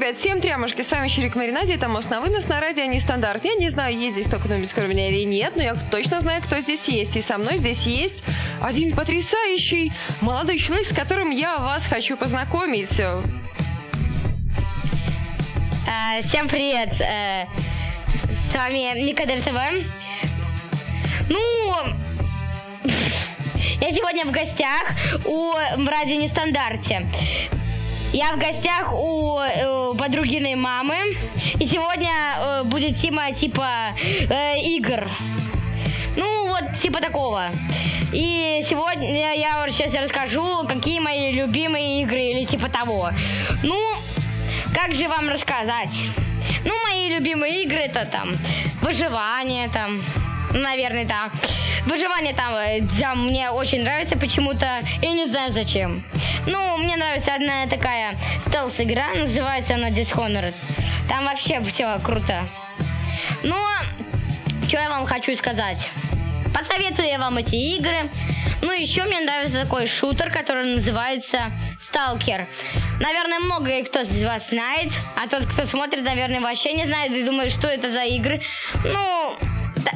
ребят, всем трямушки, с вами Чирик Маринаде, это мост на вынос на радио Нестандарт. Я не знаю, есть здесь только кто-нибудь кроме меня или нет, но я точно знаю, кто здесь есть. И со мной здесь есть один потрясающий молодой человек, с которым я вас хочу познакомить. А, всем привет! А, с вами Ника ТВ. Ну, я сегодня в гостях у Радио Нестандарте. Я в гостях у э, подругиной мамы. И сегодня э, будет тема типа э, игр. Ну, вот, типа такого. И сегодня я сейчас расскажу, какие мои любимые игры или типа того. Ну, как же вам рассказать? Ну, мои любимые игры это там выживание, там, наверное, да. Выживание там, э, мне очень нравится почему-то, и не знаю зачем. Ну, мне нравится одна такая стелс-игра, называется она Dishonored. Там вообще все круто. Но, что я вам хочу сказать. Посоветую я вам эти игры. Ну, еще мне нравится такой шутер, который называется Сталкер. Наверное, много кто из вас знает, а тот, кто смотрит, наверное, вообще не знает и думает, что это за игры. Ну,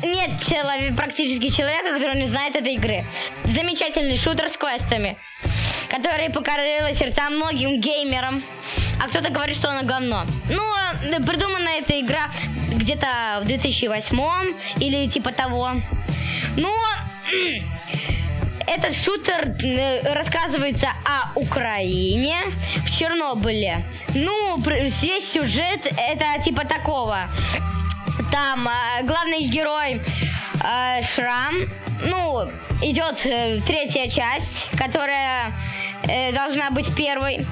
нет человек, практически человека, который не знает этой игры. Замечательный шутер с квестами, который покорил сердца многим геймерам. А кто-то говорит, что она говно. Ну, придумана эта игра где-то в 2008 или типа того. Но этот шутер э, рассказывается о Украине в Чернобыле. Ну, весь сюжет это типа такого. Там э, главный герой э, Шрам, ну, идет третья часть, которая должна быть первой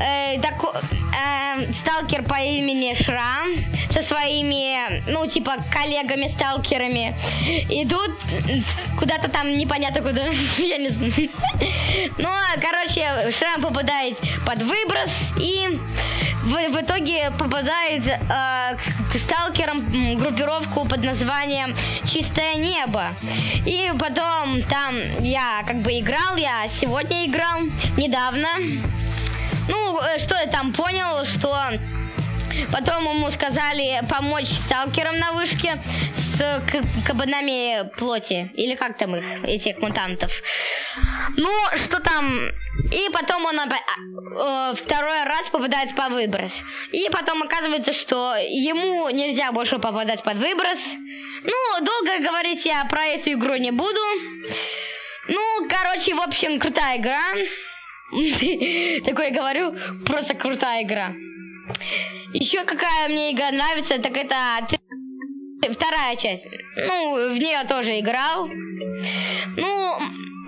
э, так, э, сталкер по имени Шрам со своими, ну, типа, коллегами-сталкерами идут куда-то там непонятно куда, я не знаю. Ну, короче, Шрам попадает под выброс и в, в итоге попадает э, к сталкерам группировку под названием «Чистое небо». И потом там я как бы играл, я сегодня играл недавно. Ну, э, что я там понял, что Потом ему сказали помочь сталкерам на вышке с кабанами плоти. Или как там их, этих мутантов. Ну, что там... И потом он э, второй раз попадает под выброс. И потом оказывается, что ему нельзя больше попадать под выброс. Ну, долго говорить я про эту игру не буду. Ну, короче, в общем, крутая игра. Такое говорю, просто крутая игра. Еще какая мне игра нравится, так это вторая часть. Ну, в нее тоже играл. Ну,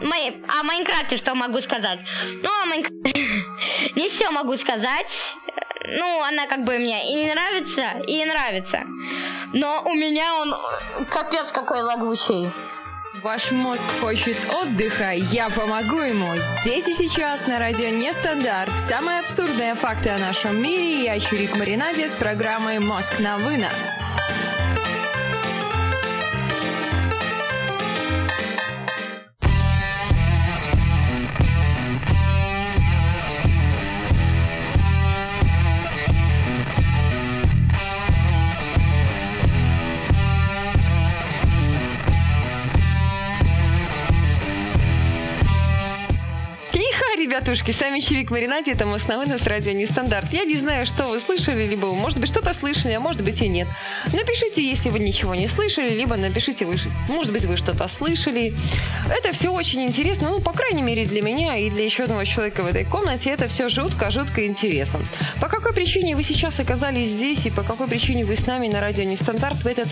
май... о Майнкрафте что могу сказать? Ну, о Майнкрафте не все могу сказать. Ну, она как бы мне и не нравится, и нравится. Но у меня он капец какой лагучий. Ваш мозг хочет отдыха, я помогу ему. Здесь и сейчас на радио Нестандарт. Самые абсурдные факты о нашем мире. Я Чурик Маринаде с программой «Мозг на вынос». Ребятушки, сами Чирик Маринаде, это основной с радио Нестандарт. Я не знаю, что вы слышали, либо, может быть, что-то слышали, а может быть и нет. Напишите, если вы ничего не слышали, либо напишите, вы, может быть, вы что-то слышали. Это все очень интересно, ну, по крайней мере, для меня и для еще одного человека в этой комнате это все жутко-жутко интересно. По какой причине вы сейчас оказались здесь и по какой причине вы с нами на радио Нестандарт в этот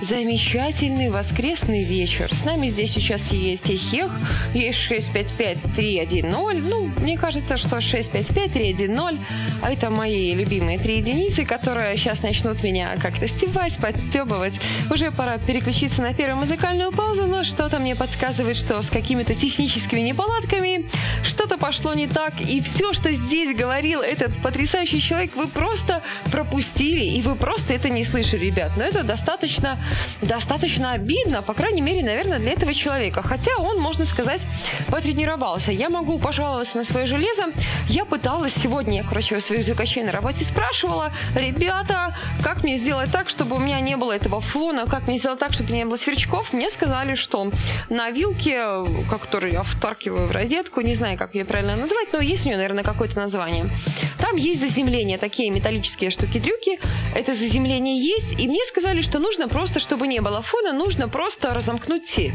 замечательный воскресный вечер? С нами здесь сейчас есть и Хех, есть 655-310, ну, мне кажется, что 655-310 а это мои любимые три единицы, которые сейчас начнут меня как-то стебать, подстебывать. Уже пора переключиться на первую музыкальную паузу, но что-то мне подсказывает, что с какими-то техническими неполадками что-то пошло не так, и все, что здесь говорил этот потрясающий человек, вы просто пропустили, и вы просто это не слышали, ребят. Но это достаточно, достаточно обидно, по крайней мере, наверное, для этого человека. Хотя он, можно сказать, потренировался. Я могу пожаловаться на свое железо. Я пыталась сегодня, я, короче, у своих звукачей на работе спрашивала, ребята, как мне сделать так, чтобы у меня не было этого фона, как мне сделать так, чтобы не было сверчков. Мне сказали, что на вилке, которую я втаркиваю в розетку, не знаю, как ее правильно называть, но есть у нее, наверное, какое-то название. Там есть заземление, такие металлические штуки-дрюки. Это заземление есть, и мне сказали, что нужно просто, чтобы не было фона, нужно просто разомкнуть цепь.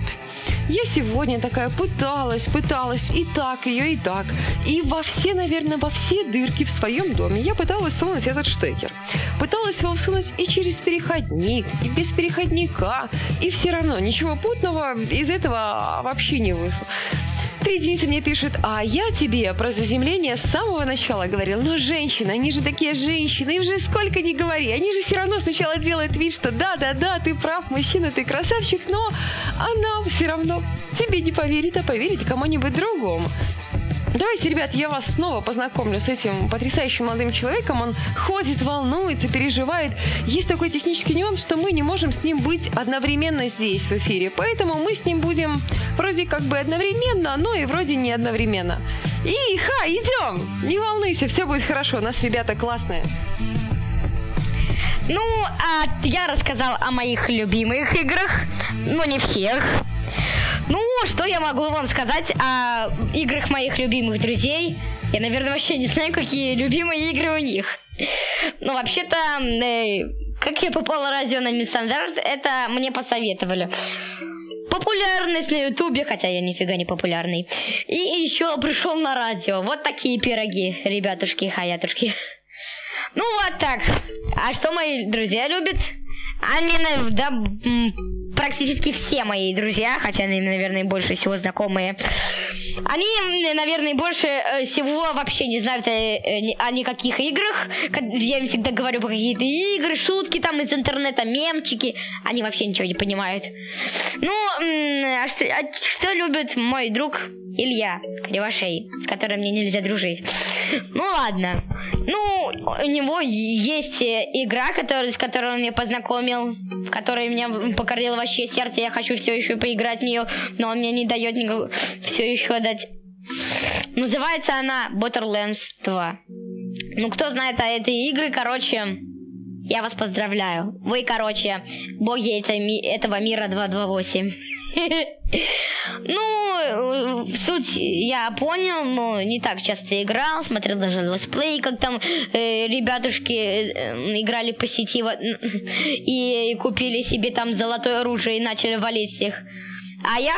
Я сегодня такая пыталась, пыталась и так ее, и так. И во все, наверное, во все дырки в своем доме я пыталась сунуть этот штекер. Пыталась его всунуть и через переходник, и без переходника. И все равно ничего путного из этого вообще не вышло. Три единицы мне пишет, а я тебе про заземление с самого начала говорил. Но женщины, они же такие женщины, им же сколько ни говори, они же все равно сначала делают вид, что да-да-да, ты прав, мужчина, ты красавчик, но она все равно тебе не поверит, а поверит кому-нибудь другому. Давайте, ребят, я вас снова познакомлю с этим потрясающим молодым человеком. Он ходит, волнуется, переживает. Есть такой технический нюанс, что мы не можем с ним быть одновременно здесь, в эфире. Поэтому мы с ним будем вроде как бы одновременно, но и вроде не одновременно. И, ха, идем! Не волнуйся, все будет хорошо. У нас ребята классные. Ну, а я рассказал о моих любимых играх, но не всех. Ну, что я могу вам сказать о играх моих любимых друзей? Я, наверное, вообще не знаю, какие любимые игры у них. Ну, вообще-то, э, как я попал на радио на Нестандарт, это мне посоветовали. Популярность на Ютубе, хотя я нифига не популярный. И еще пришел на радио. Вот такие пироги, ребятушки, хаятушки. Ну вот так. А что мои друзья любят? Они, да, практически все мои друзья, хотя они, наверное, больше всего знакомые, они, наверное, больше э, всего вообще не знают о, о никаких играх. Я им всегда говорю про какие-то игры, шутки там из интернета, мемчики. Они вообще ничего не понимают. Ну, а что, а что любит мой друг Илья Кривошей, с которым мне нельзя дружить? Ну, ладно. Ну, у него есть э, игра, который, с которой он меня познакомил, в которой меня покорило вообще сердце. Я хочу все еще поиграть в нее, но он мне не дает никак... все еще дать. Называется она Borderlands 2. Ну, кто знает о этой игре, короче, я вас поздравляю. Вы, короче, боги этого мира 228. Ну, суть я понял, но не так часто играл, смотрел даже летсплей, как там э, ребятушки э, играли по сети вот, и купили себе там золотое оружие и начали валить всех. А я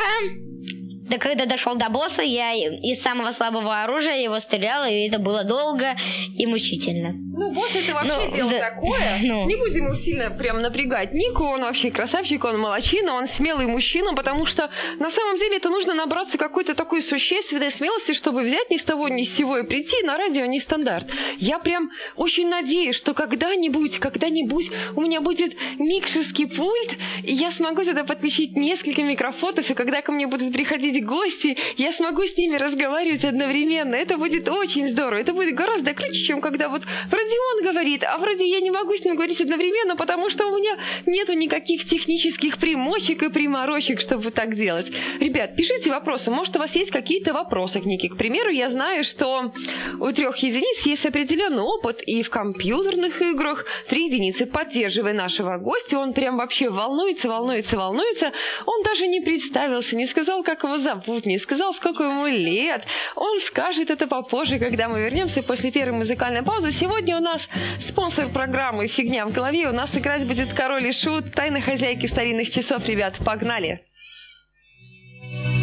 да когда дошел до босса, я из самого слабого оружия его стрелял, и это было долго и мучительно. Ну, босс это вообще ну, дело да, такое. Ну. Не будем его сильно прям напрягать. Нику, он вообще красавчик, он молодчина, он смелый мужчина, потому что на самом деле это нужно набраться какой-то такой существенной смелости, чтобы взять ни с того ни с сего и прийти на радио не стандарт. Я прям очень надеюсь, что когда-нибудь, когда-нибудь у меня будет микшерский пульт, и я смогу туда подключить несколько микрофонов, и когда ко мне будут приходить гости, я смогу с ними разговаривать одновременно. Это будет очень здорово. Это будет гораздо круче, чем когда вот вроде он говорит, а вроде я не могу с ним говорить одновременно, потому что у меня нету никаких технических примочек и приморочек, чтобы так делать. Ребят, пишите вопросы. Может, у вас есть какие-то вопросы к Нике. К примеру, я знаю, что у трех единиц есть определенный опыт и в компьютерных играх. Три единицы поддерживая нашего гостя. Он прям вообще волнуется, волнуется, волнуется. Он даже не представился, не сказал, как его зовут не сказал, сколько ему лет. Он скажет это попозже, когда мы вернемся после первой музыкальной паузы. Сегодня у нас спонсор программы «Фигня в голове». У нас играть будет король и шут, тайна хозяйки старинных часов. Ребят, погнали! несмотря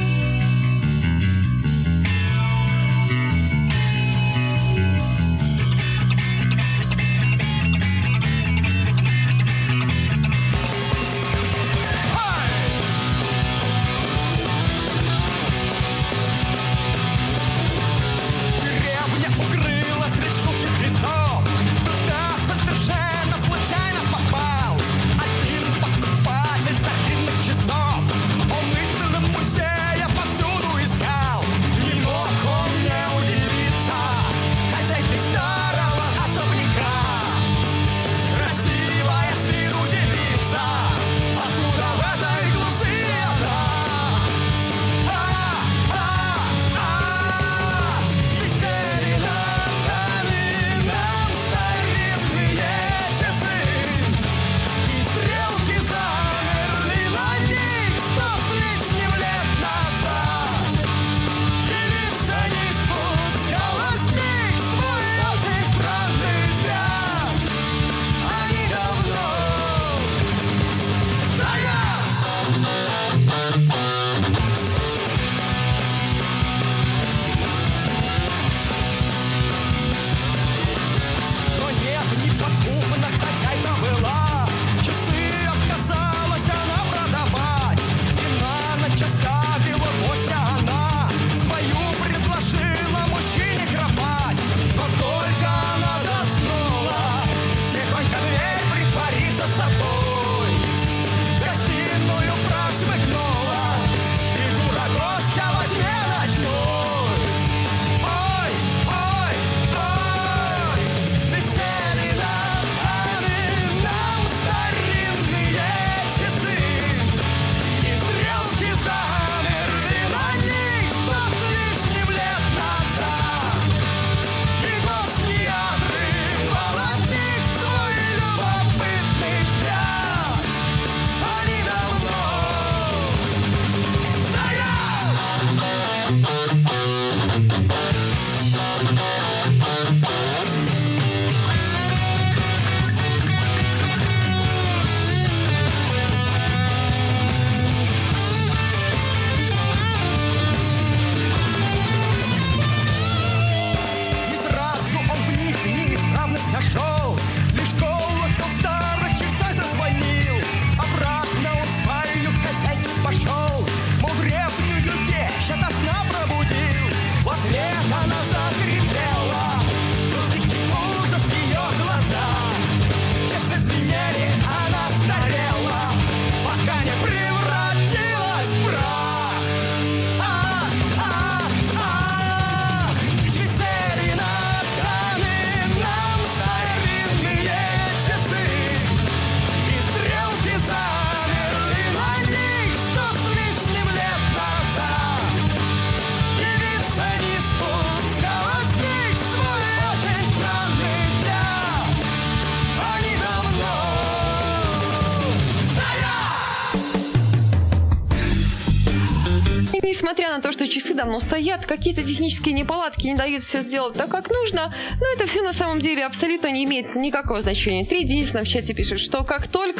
давно стоят, какие-то технические неполадки не дают все сделать так, как нужно, но это все на самом деле абсолютно не имеет никакого значения. Три единственное в чате пишет, что как только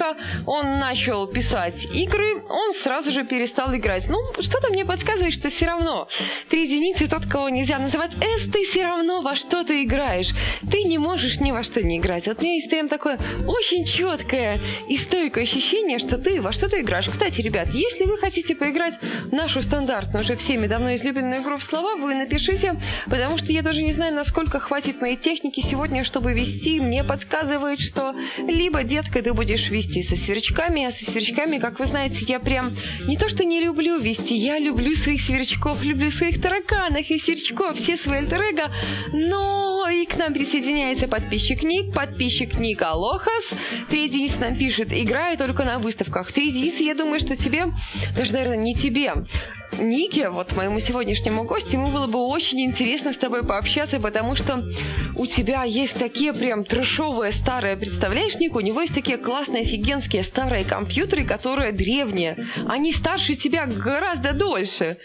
он начал писать игры, он сразу же перестал играть. Ну, что-то мне подсказывает, что все равно. Три единицы тот, кого нельзя называть С, ты все равно во что ты играешь. Ты не можешь ни во что не играть. Вот у меня есть прям такое очень четкое и стойкое ощущение, что ты во что ты играешь. Кстати, ребят, если вы хотите поиграть в нашу стандартную, уже всеми давно излюбленную игру в слова, вы напишите, потому что я даже не знаю, насколько хватит моей техники сегодня, чтобы вести. Мне подсказывает, что либо, детка, ты будешь вести со сверчками, а со сверчками, как вы знаете, я прям не то что не люблю вести, я люблю своих сверчков, люблю своих тараканов и сверчков, все свои альтер но и к нам присоединяется подписчик Ник, подписчик Ник Алохас. Ты Денис нам пишет, играю только на выставках. Ты Денис, я думаю, что тебе, даже, наверное, не тебе, Нике, вот моему сегодняшнему гостю, ему было бы очень интересно с тобой пообщаться, потому что у тебя есть такие прям трешовые старые, представляешь, Ник, у него есть такие классные, офигенские старые компьютеры, которые древние. Они старше тебя гораздо дольше.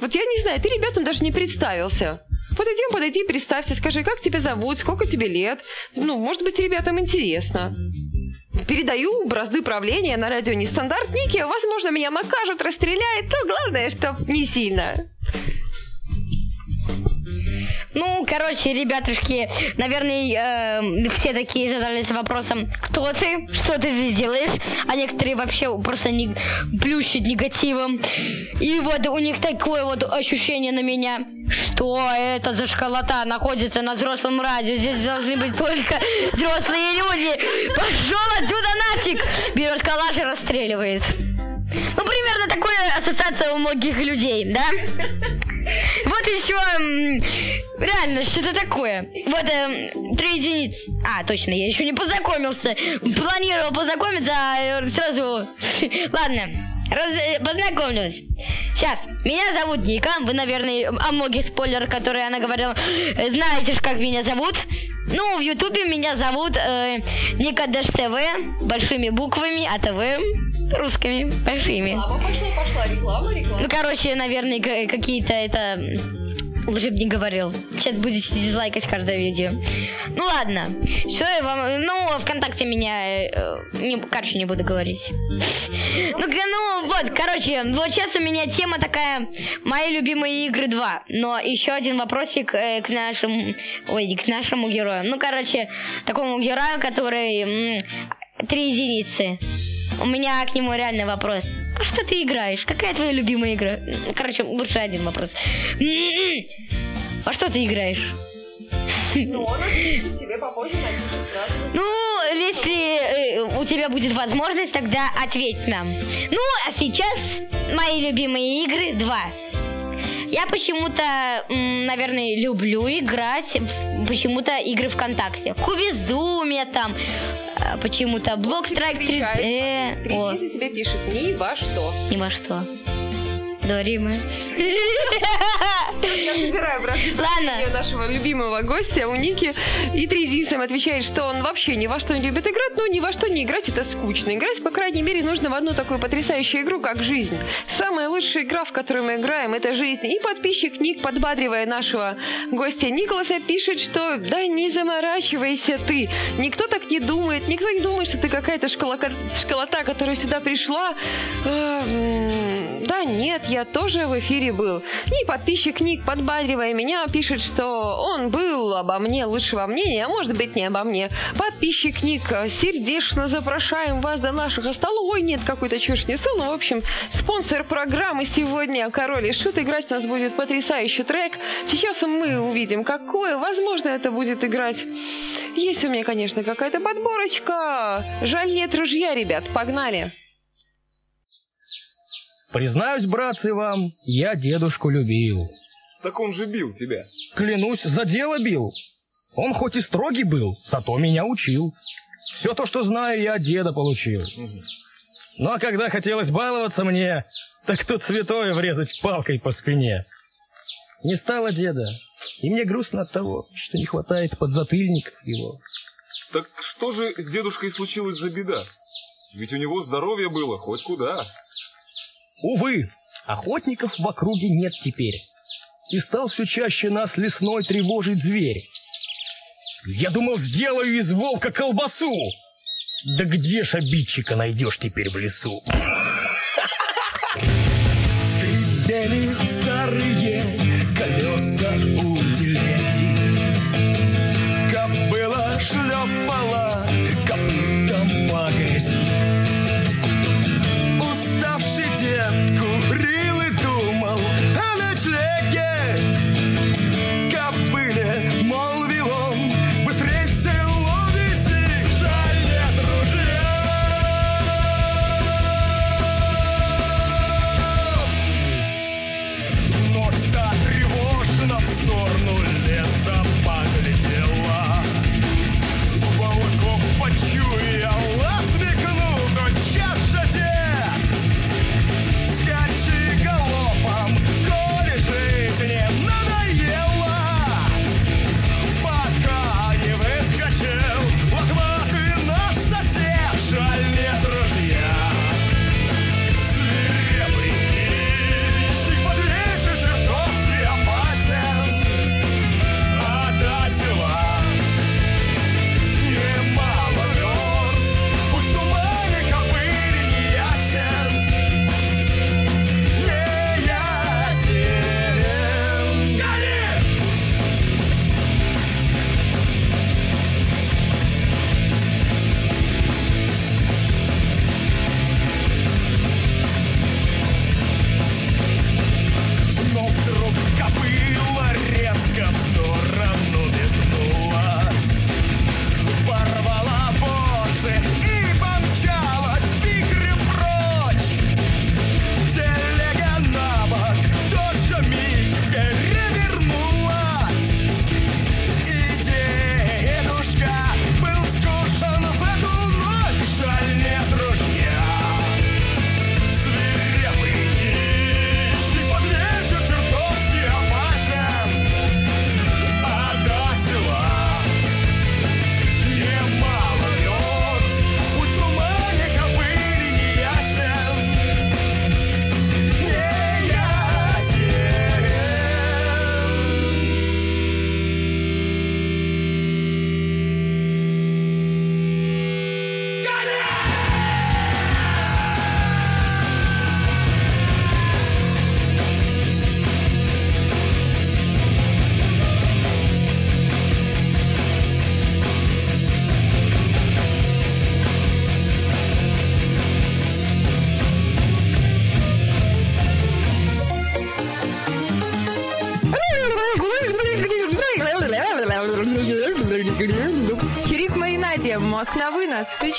Вот я не знаю, ты ребятам даже не представился. Подойдем, подойди, представься, скажи, как тебя зовут, сколько тебе лет. Ну, может быть, ребятам интересно. Передаю бразды правления на радио нестандартники. Возможно, меня накажут, расстреляют, но главное, что не сильно. Ну, короче, ребятушки, наверное, э, все такие задались вопросом, кто ты, что ты здесь делаешь, а некоторые вообще просто не плющат негативом. И вот у них такое вот ощущение на меня, что это за школота находится на взрослом радио, здесь должны быть только взрослые люди. Пошел отсюда нафиг! Берет калаш и расстреливает. Ну, примерно такая ассоциация у многих людей, да? Вот еще реально что-то такое. Вот э, три единицы. А, точно, я еще не познакомился. Планировал познакомиться, а сразу. Ладно. Раз, э, познакомлюсь. Сейчас, меня зовут Ника. Вы, наверное, о многих спойлерах, которые она говорила, знаете, как меня зовут. Ну, в Ютубе меня зовут э, Ника Дэш ТВ, большими буквами, а ТВ русскими, большими. Реклама пошла, пошла, реклама, реклама. Ну, короче, наверное, какие-то это Лучше бы не говорил. Сейчас будете дизлайкать каждое видео. Ну ладно. Что я вам... Ну, ВКонтакте меня... Э, не, короче, не буду говорить. Ну, ну, вот, короче, вот сейчас у меня тема такая... Мои любимые игры 2. Но еще один вопросик э, к нашему... Ой, к нашему герою. Ну, короче, такому герою, который... Три единицы. У меня к нему реальный вопрос. А что ты играешь? Какая твоя любимая игра? Короче, лучше один вопрос. А что ты играешь? Ну, он тебе попозже Ну, если э, у тебя будет возможность, тогда ответь нам. Ну, а сейчас мои любимые игры два. Я почему-то, наверное, люблю играть почему-то игры ВКонтакте. Кубизумия там, э, почему-то Блок Страйк 3D. Если тебе пишет ни во что. Ни во что. Дорима. Я собираю Ладно. нашего любимого гостя у Ники. И Тризисом отвечает, что он вообще ни во что не любит играть, но ни во что не играть это скучно. Играть, по крайней мере, нужно в одну такую потрясающую игру, как жизнь. Самая лучшая игра, в которую мы играем, это жизнь. И подписчик Ник, подбадривая нашего гостя Николаса, пишет, что да не заморачивайся ты. Никто так не думает. Никто не думает, что ты какая-то школота, школота которая сюда пришла. Да нет, я тоже в эфире был. И подписчик Ник, подбадривая меня, пишет, что он был обо мне лучшего мнения, а может быть не обо мне. Подписчик Ник, сердечно запрошаем вас до наших столов. Ой, нет, какой-то чушь несу. Ну, в общем, спонсор программы сегодня Король и Шут. Играть у нас будет потрясающий трек. Сейчас мы увидим, какое. Возможно, это будет играть. Есть у меня, конечно, какая-то подборочка. Жаль, нет ружья, ребят. Погнали. Признаюсь, братцы, вам, я дедушку любил. Так он же бил тебя. Клянусь, за дело бил. Он хоть и строгий был, зато меня учил. Все то, что знаю, я от деда получил. Угу. Ну а когда хотелось баловаться мне, так тут святое врезать палкой по спине. Не стало деда, и мне грустно от того, что не хватает подзатыльников его. Так что же с дедушкой случилось за беда? Ведь у него здоровье было хоть куда. Увы, Охотников в округе нет теперь. И стал все чаще нас лесной тревожить зверь. Я думал, сделаю из волка колбасу. Да где ж обидчика найдешь теперь в лесу? Скрипели старые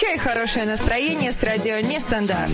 Включай хорошее настроение с радио Нестандарт.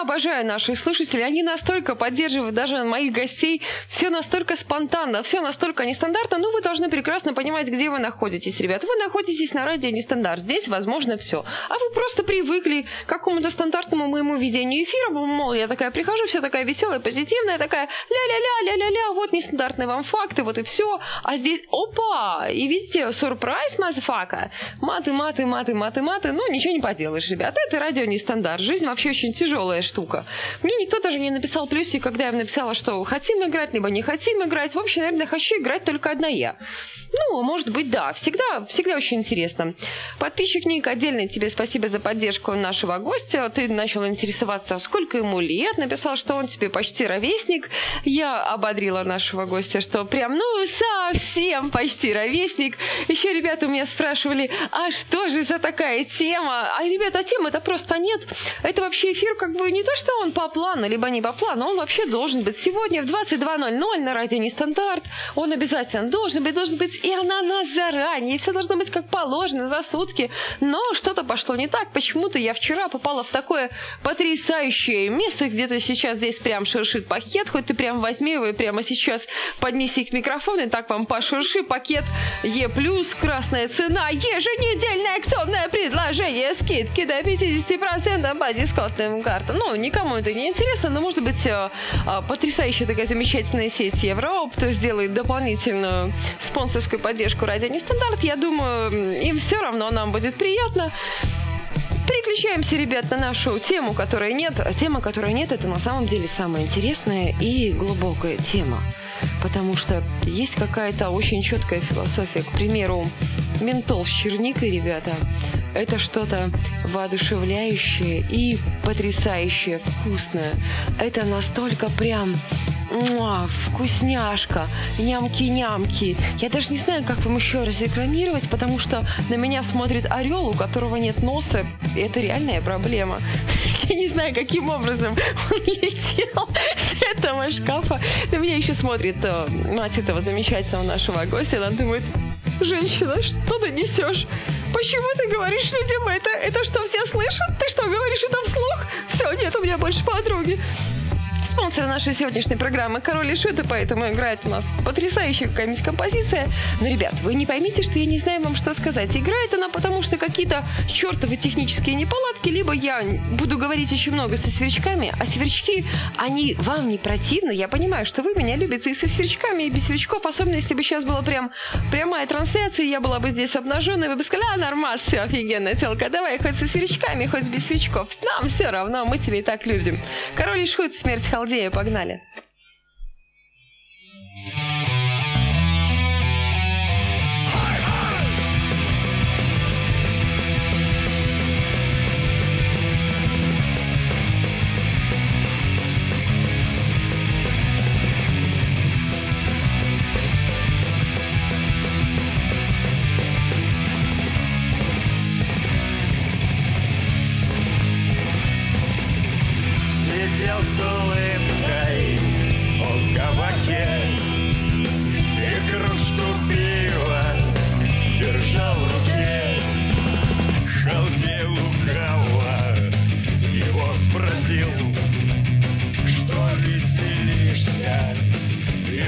Обожаю наших слушателей. Они настолько поддерживают даже моих гостей. Все настолько спонтанно, все настолько нестандартно. Ну, вы должны прекрасно понимать, где вы находитесь, ребят. Вы находитесь на радио Нестандарт. Здесь возможно все. А вы просто привыкли к какому-то стандартному моему ведению эфира. Мол, я такая прихожу, вся такая веселая, позитивная, такая ля-ля-ля, ля-ля-ля, вот нестандартные вам факты, вот и все. А здесь, опа! И видите, сюрприз, мазфака. Маты, маты, маты, маты, маты. Ну, ничего не поделаешь, ребят. Это радио Нестандарт. Жизнь вообще очень тяжелая штука. Мне никто даже не написал плюсик, когда я написала, что хотим играть, либо не хотим играть. В общем, наверное, хочу играть только одна я. Ну, может быть, да. Всегда, всегда очень интересно. Подписчик Ник, отдельно тебе спасибо за поддержку нашего гостя. Ты начал интересоваться, сколько ему лет. Написал, что он тебе почти ровесник. Я ободрила нашего гостя, что прям, ну, совсем почти ровесник. Еще ребята у меня спрашивали, а что же за такая тема? А, ребята, темы-то просто нет. Это вообще эфир как бы не то, что он по плану, либо не по плану. Он вообще должен быть сегодня в 22.00 на радио Нестандарт. Он обязательно должен быть, должен быть и она нас заранее. Все должно быть как положено, за сутки. Но что-то пошло не так. Почему-то я вчера попала в такое потрясающее место, где-то сейчас здесь прям шуршит пакет. Хоть ты прям возьми его и прямо сейчас поднеси к микрофону, и так вам пошурши пакет Е+, красная цена, еженедельное акционное предложение, скидки до 50% по дисконтным картам. Ну, никому это не интересно, но может быть э, э, потрясающая такая замечательная сеть Евроопт сделает дополнительную спонсорскую поддержку радио Нестандарт. Я думаю, им все равно нам будет приятно. Переключаемся, ребят, на нашу тему, которой нет. А тема, которой нет, это на самом деле самая интересная и глубокая тема. Потому что есть какая-то очень четкая философия. К примеру, ментол с черникой, ребята, это что-то воодушевляющее и потрясающее, вкусное. Это настолько прям Муа, вкусняшка, нямки-нямки. Я даже не знаю, как вам еще разрекламировать, потому что на меня смотрит орел, у которого нет носа. И это реальная проблема. Я не знаю, каким образом он летел с этого шкафа. На меня еще смотрит э, мать этого замечательного нашего гостя. Она думает, женщина, что ты несешь? Почему ты говоришь людям это? Это что, все слышат? Ты что, говоришь это вслух? Все, нет у меня больше подруги спонсор нашей сегодняшней программы Король и Шут, и поэтому играет у нас потрясающая какая-нибудь композиция. Но, ребят, вы не поймите, что я не знаю вам, что сказать. Играет она потому, что какие-то чертовы технические неполадки, либо я буду говорить очень много со сверчками, а сверчки, они вам не противны. Я понимаю, что вы меня любите и со сверчками, и без сверчков, особенно если бы сейчас была прям прямая трансляция, я была бы здесь обнаженная, вы бы сказали, а, нормас, все, офигенно, телка, давай хоть со сверчками, хоть без сверчков. Нам все равно, мы тебя и так любим. Король и Шут, смерть Халдея Халдея, погнали.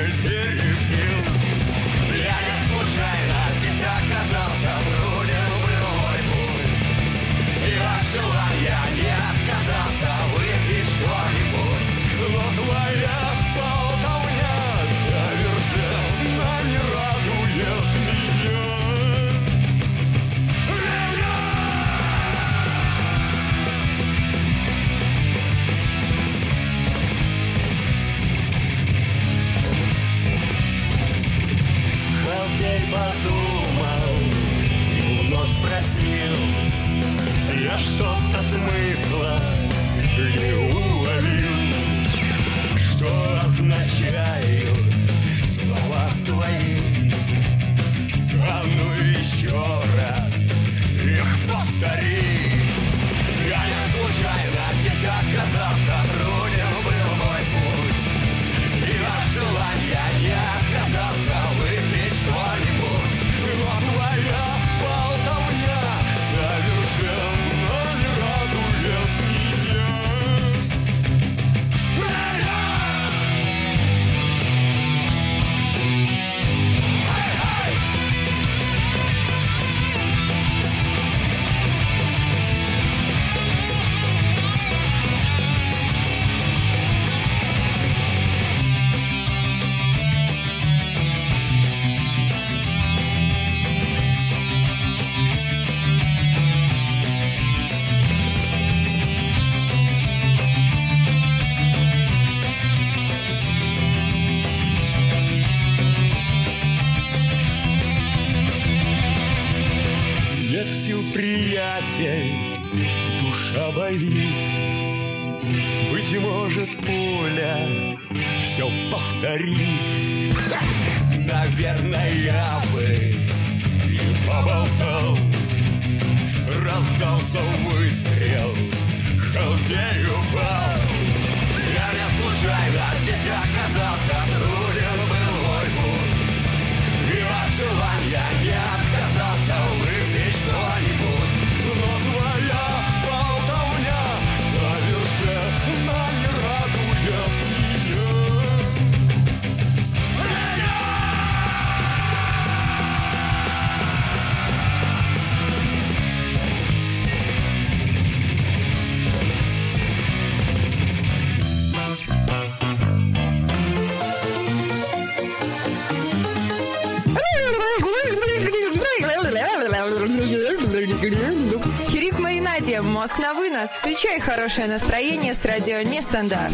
И Быть может, пуля все повторит. Наверное, я бы и поболтал. Раздался выстрел, халдей упал. Я не случайно здесь оказался, труден был мой путь. И от желания не «Мозг на вынос». Включай хорошее настроение с радио «Нестандарт».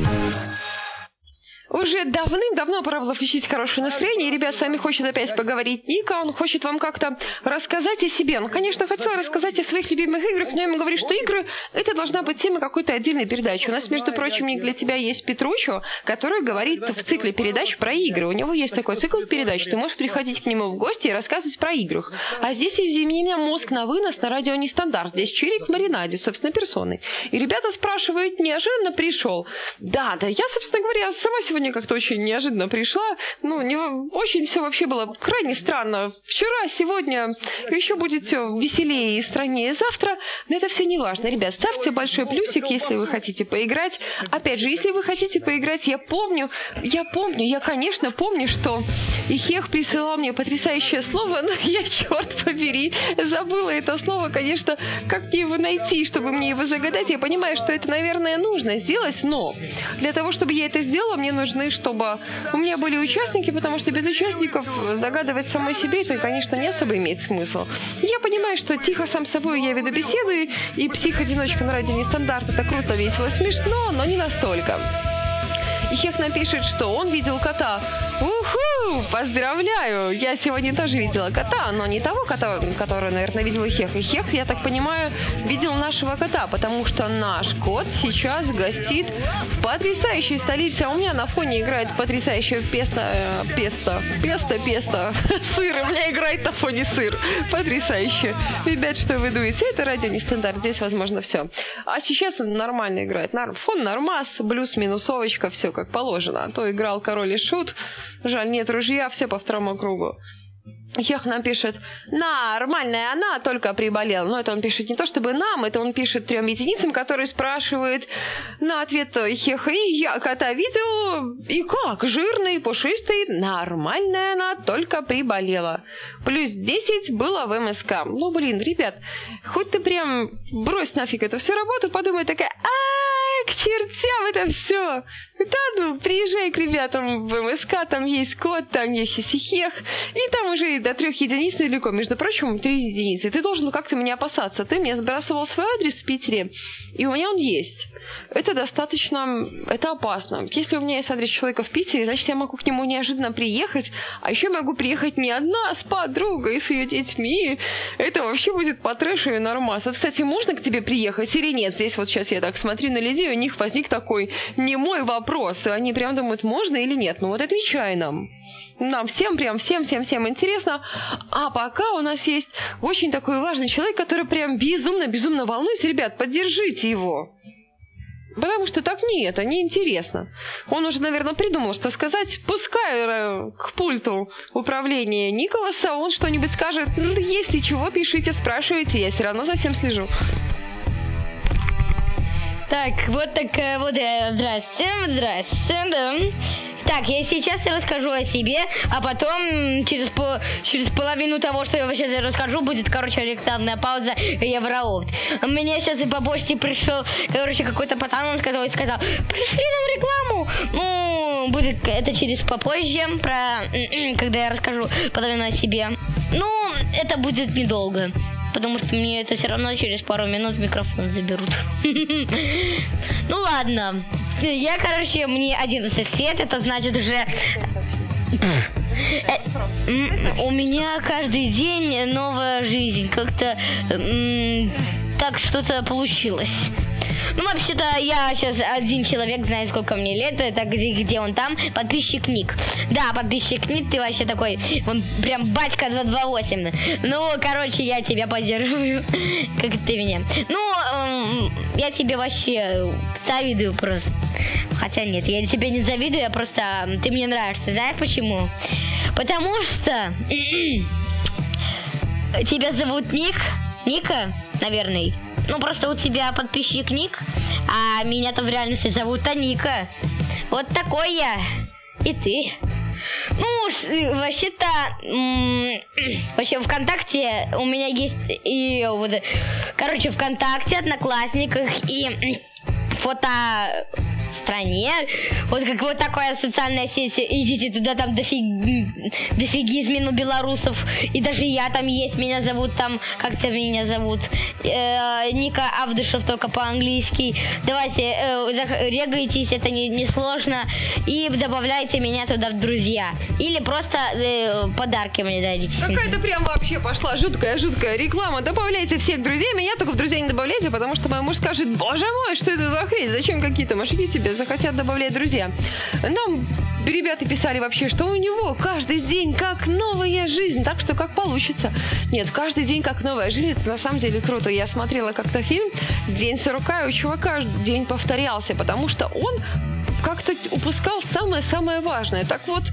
Уже давным-давно пора было включить хорошее настроение, и ребят с вами хочет опять поговорить Ника, он хочет вам как-то рассказать о себе. Он, конечно, хотел рассказать о своих любимых играх, но я ему говорю, что игры — это должна быть тема какой-то отдельной передачи. У нас, между прочим, для тебя есть Петручо, который говорит в цикле передач про игры. У него есть такой цикл передач, ты можешь приходить к нему в гости и рассказывать про игры. А здесь и в меня мозг на вынос на радио Нестандарт. Здесь Чирик Маринаде, собственно, персоной. И ребята спрашивают, неожиданно пришел. Да, да, я, собственно говоря, сама сегодня сегодня как-то очень неожиданно пришла. Ну, не, очень все вообще было крайне странно. Вчера, сегодня еще будет все веселее и страннее завтра. Но это все не важно. Ребят, ставьте большой плюсик, если вы хотите поиграть. Опять же, если вы хотите поиграть, я помню, я помню, я, конечно, помню, что Ихех присылал мне потрясающее слово, но я, черт побери, забыла это слово, конечно, как мне его найти, чтобы мне его загадать. Я понимаю, что это, наверное, нужно сделать, но для того, чтобы я это сделала, мне нужно нужны, чтобы у меня были участники, потому что без участников загадывать самой себе это, конечно, не особо имеет смысл. Я понимаю, что тихо сам собой я веду беседы, и псих-одиночка на радио нестандарт, это круто, весело, смешно, но не настолько. И Хех напишет, что он видел кота. Уху! Поздравляю! Я сегодня тоже видела кота, но не того кота, который, наверное, видел Хех. И Хех, я так понимаю, видел нашего кота, потому что наш кот сейчас гостит в потрясающей столице. А у меня на фоне играет потрясающая песто... Э, песто... Песто, песто. Сыр. У меня играет на фоне сыр. Потрясающе. Ребят, что вы дуете? Это радио не стандарт. Здесь возможно все. А сейчас нормально играет. Фон нормас, блюз, минусовочка, все как положено. А то играл король и шут. Жаль, нет ружья, все по второму кругу. Хех нам пишет, нормальная она только приболела. Но это он пишет не то чтобы нам, это он пишет трем единицам, которые спрашивают на ответ Хеха. И я кота видел, и как, жирный, пушистый, нормальная она только приболела. Плюс 10 было в МСК. Ну, блин, ребят, хоть ты прям брось нафиг эту всю работу, подумай такая, а к чертям это все. Да, ну, приезжай к ребятам в МСК, там есть код, там есть хихех, и там уже до трех единиц недалеко. Между прочим, три единицы. Ты должен как-то меня опасаться. Ты мне сбрасывал свой адрес в Питере, и у меня он есть. Это достаточно... Это опасно. Если у меня есть адрес человека в Питере, значит, я могу к нему неожиданно приехать, а еще могу приехать не одна, а с подругой, с ее детьми. Это вообще будет по трэшу и нормас. Вот, кстати, можно к тебе приехать или нет? Здесь вот сейчас я так смотрю на людей, у них возник такой не мой вопрос, вопрос. Они прям думают, можно или нет. Ну вот отвечай нам. Нам всем, прям всем, всем, всем интересно. А пока у нас есть очень такой важный человек, который прям безумно, безумно волнуется. Ребят, поддержите его. Потому что так нет, это неинтересно. Он уже, наверное, придумал, что сказать. Пускай э, к пульту управления Николаса он что-нибудь скажет. Ну, если чего, пишите, спрашивайте, я все равно за всем слежу. Так, вот такая вот, э, здрасте, здрасте, да. Так, я сейчас расскажу о себе, а потом через, по, через половину того, что я сейчас расскажу, будет, короче, рекламная пауза Евроопт. Меня сейчас и по почте пришел, короче, какой-то пацан, он сказал, сказал, пришли нам рекламу. Ну, будет это через попозже, про, когда я расскажу половину о себе. Ну, это будет недолго потому что мне это все равно через пару минут микрофон заберут. Ну ладно. Я, короче, мне 11 лет, это значит уже... Э, у меня каждый день новая жизнь. Как-то так что-то получилось. Ну, вообще-то, я сейчас один человек знает, сколько мне лет, это где, где он там, подписчик Ник. Да, подписчик Ник, ты вообще такой, он прям батька 228. Ну, короче, я тебя поддерживаю, как ты меня. Ну, я тебе вообще завидую просто. Хотя нет, я тебе не завидую, я просто... Ты мне нравишься. Знаешь почему? Потому что... Тебя зовут Ник? Ника, наверное. Ну, просто у тебя подписчик Ник, а меня-то в реальности зовут Аника. Вот такой я. И ты. Ну, вообще-то, вообще ВКонтакте у меня есть и вот, короче, ВКонтакте, Одноклассниках и фото стране. Вот как вот такая социальная сеть, идите туда, там дофиг, дофигизмин у белорусов, и даже я там есть, меня зовут там, как-то меня зовут, э, Ника Авдышев, только по-английски. Давайте, э, регайтесь, это не, не сложно, и добавляйте меня туда в друзья. Или просто э, подарки мне дадите. Какая-то прям вообще пошла жуткая-жуткая реклама. Добавляйте всех друзей, меня только в друзья не добавляйте, потому что мой муж скажет, боже мой, что это за хрень, зачем какие-то мошенники тебе захотят добавлять друзья. Нам ребята писали вообще, что у него каждый день как новая жизнь, так что как получится. Нет, каждый день как новая жизнь, это на самом деле круто. Я смотрела как-то фильм «День сурка», и у чувака день повторялся, потому что он как-то упускал самое-самое важное. Так вот,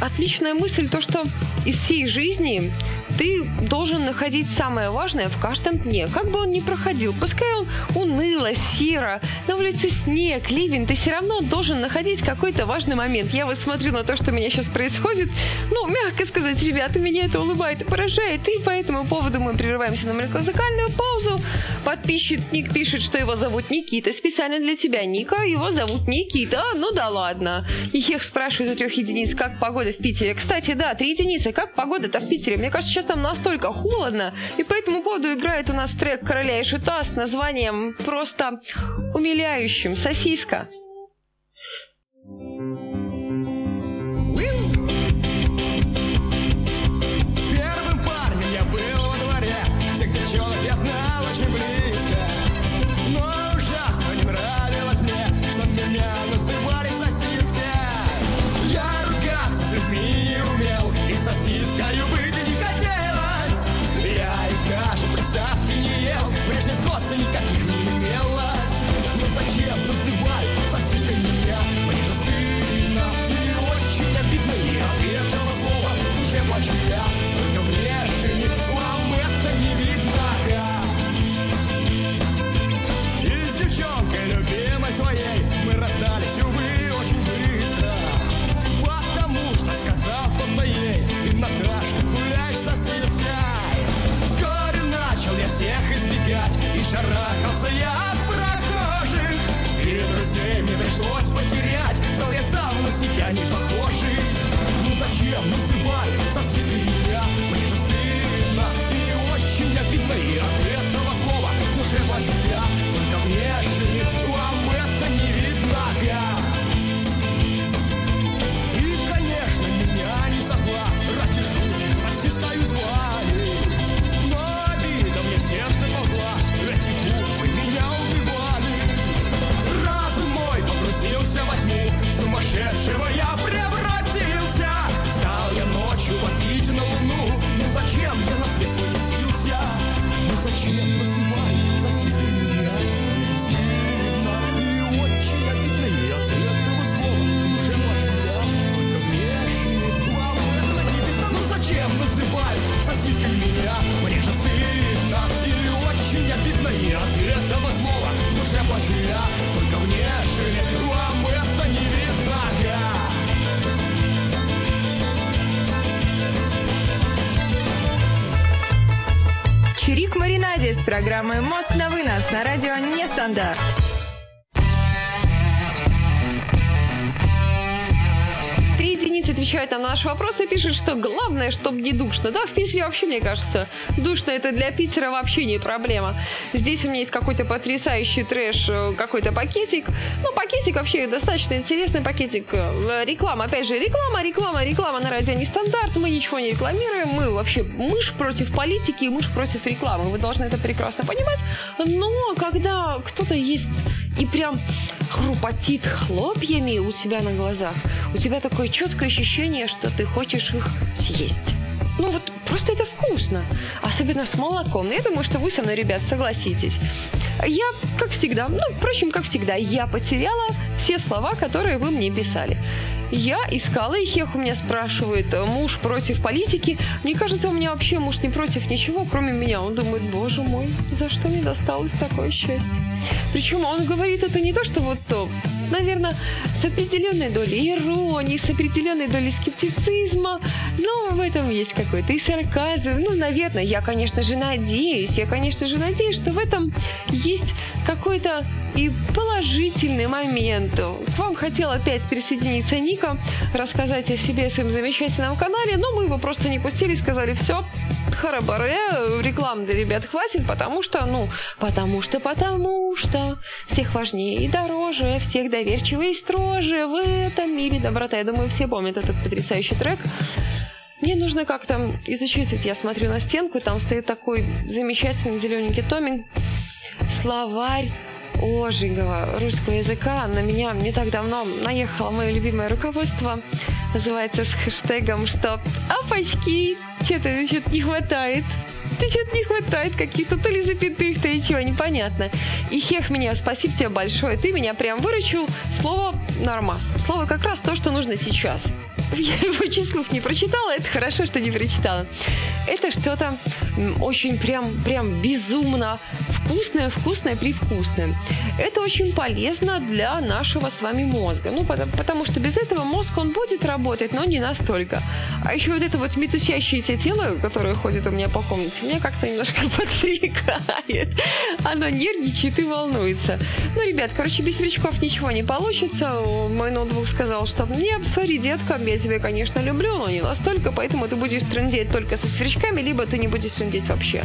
отличная мысль то, что из всей жизни ты должен находить самое важное в каждом дне. Как бы он ни проходил, пускай он уныло, серо, на улице снег, ливень, ты все равно должен находить какой-то важный момент. Я вот смотрю на то, что у меня сейчас происходит, ну, мягко сказать, ребята, меня это улыбает и поражает, и по этому поводу мы прерываемся на музыкальную паузу. Подписчик пишет, что его зовут Никита, специально для тебя, Ника, его зовут Никита, ну да ладно. И Хех спрашивает у трех единиц, как погода в Питере. Кстати, да, три единицы, как погода-то в Питере? Мне кажется, сейчас там настолько холодно, и по этому поводу играет у нас трек Короля и Шута с названием просто умиляющим «Сосиска». «Нестандарт». Отвечают нам на наши вопросы и пишут, что главное, чтобы не душно. Да, в Питере вообще, мне кажется, душно это для Питера вообще не проблема. Здесь у меня есть какой-то потрясающий трэш, э, какой-то пакетик. Ну, пакетик вообще достаточно интересный пакетик. Э, Реклама, опять же, реклама, реклама, реклама на радио нестандарт. Мы ничего не рекламируем. Мы вообще мышь против политики мышь против рекламы. Вы должны это прекрасно понимать. Но когда кто-то есть и прям хрупотит хлопьями у тебя на глазах, у тебя такое четкое ощущение, что ты хочешь их съесть. Ну вот просто это вкусно. Особенно с молоком. Я думаю, что вы со мной, ребят, согласитесь. Я, как всегда, ну, впрочем, как всегда, я потеряла все слова, которые вы мне писали. Я искала их, у меня спрашивает, муж против политики. Мне кажется, у меня вообще муж не против ничего, кроме меня. Он думает, боже мой, за что мне досталось такое счастье? Причем он говорит это не то, что вот то, наверное, с определенной долей иронии, с определенной долей скептицизма, но в этом есть какой-то и сарказм. Ну, наверное, я, конечно же, надеюсь, я, конечно же, надеюсь, что в этом есть какой-то и положительный момент. К вам хотел опять присоединиться Ника, рассказать о себе и своем замечательном канале, но мы его просто не пустили, сказали, все, харабаре, реклам для ребят хватит, потому что, ну, потому что, потому что всех важнее и дороже, всех доверчивее и строже в этом мире доброта. Я думаю, все помнят этот потрясающий трек. Мне нужно как-то изучить. Я смотрю на стенку, там стоит такой замечательный зелененький томик. Словарь Ожегова русского языка. На меня не так давно наехало мое любимое руководство. Называется с хэштегом, что «Апачки, что-то что не хватает». Ты что-то не хватает каких-то то ли запятых, то ли чего, непонятно. И хех меня, спасибо тебе большое. Ты меня прям выручил. Слово нормас. Слово как раз то, что нужно сейчас. Я его числов не прочитала, это хорошо, что не прочитала. Это что-то очень прям, прям безумно вкусное, вкусное, привкусное. Это очень полезно для нашего с вами мозга. Ну, потому, потому что без этого мозг, он будет работать, но не настолько. А еще вот это вот метусящееся тело, которое ходит у меня по комнате, меня как-то немножко подвлекает. Оно нервничает и волнуется. Ну, ребят, короче, без свечков ничего не получится. Мой ноутбук сказал, что мне, сори, детка, я тебя, конечно, люблю, но не настолько, поэтому ты будешь трындеть только со сверчками, либо ты не будешь трындеть вообще.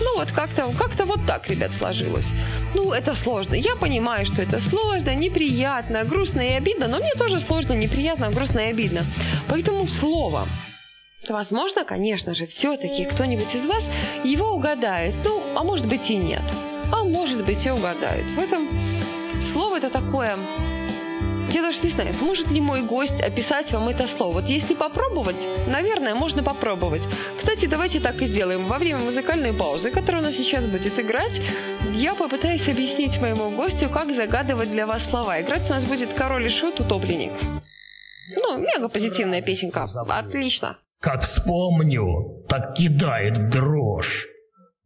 Ну, вот как-то как вот так, ребят, сложилось. Ну, это сложно. Я понимаю, что это сложно, неприятно, грустно и обидно, но мне тоже сложно, неприятно, грустно и обидно. Поэтому слово Возможно, конечно же, все-таки кто-нибудь из вас его угадает. Ну, а может быть и нет. А может быть и угадает. В этом слово это такое... Я даже не знаю, сможет ли мой гость описать вам это слово. Вот если попробовать, наверное, можно попробовать. Кстати, давайте так и сделаем. Во время музыкальной паузы, которая у нас сейчас будет играть, я попытаюсь объяснить моему гостю, как загадывать для вас слова. Играть у нас будет «Король и шут. Утопленник». Ну, мега позитивная песенка. Отлично. Как вспомню, так кидает в дрожь.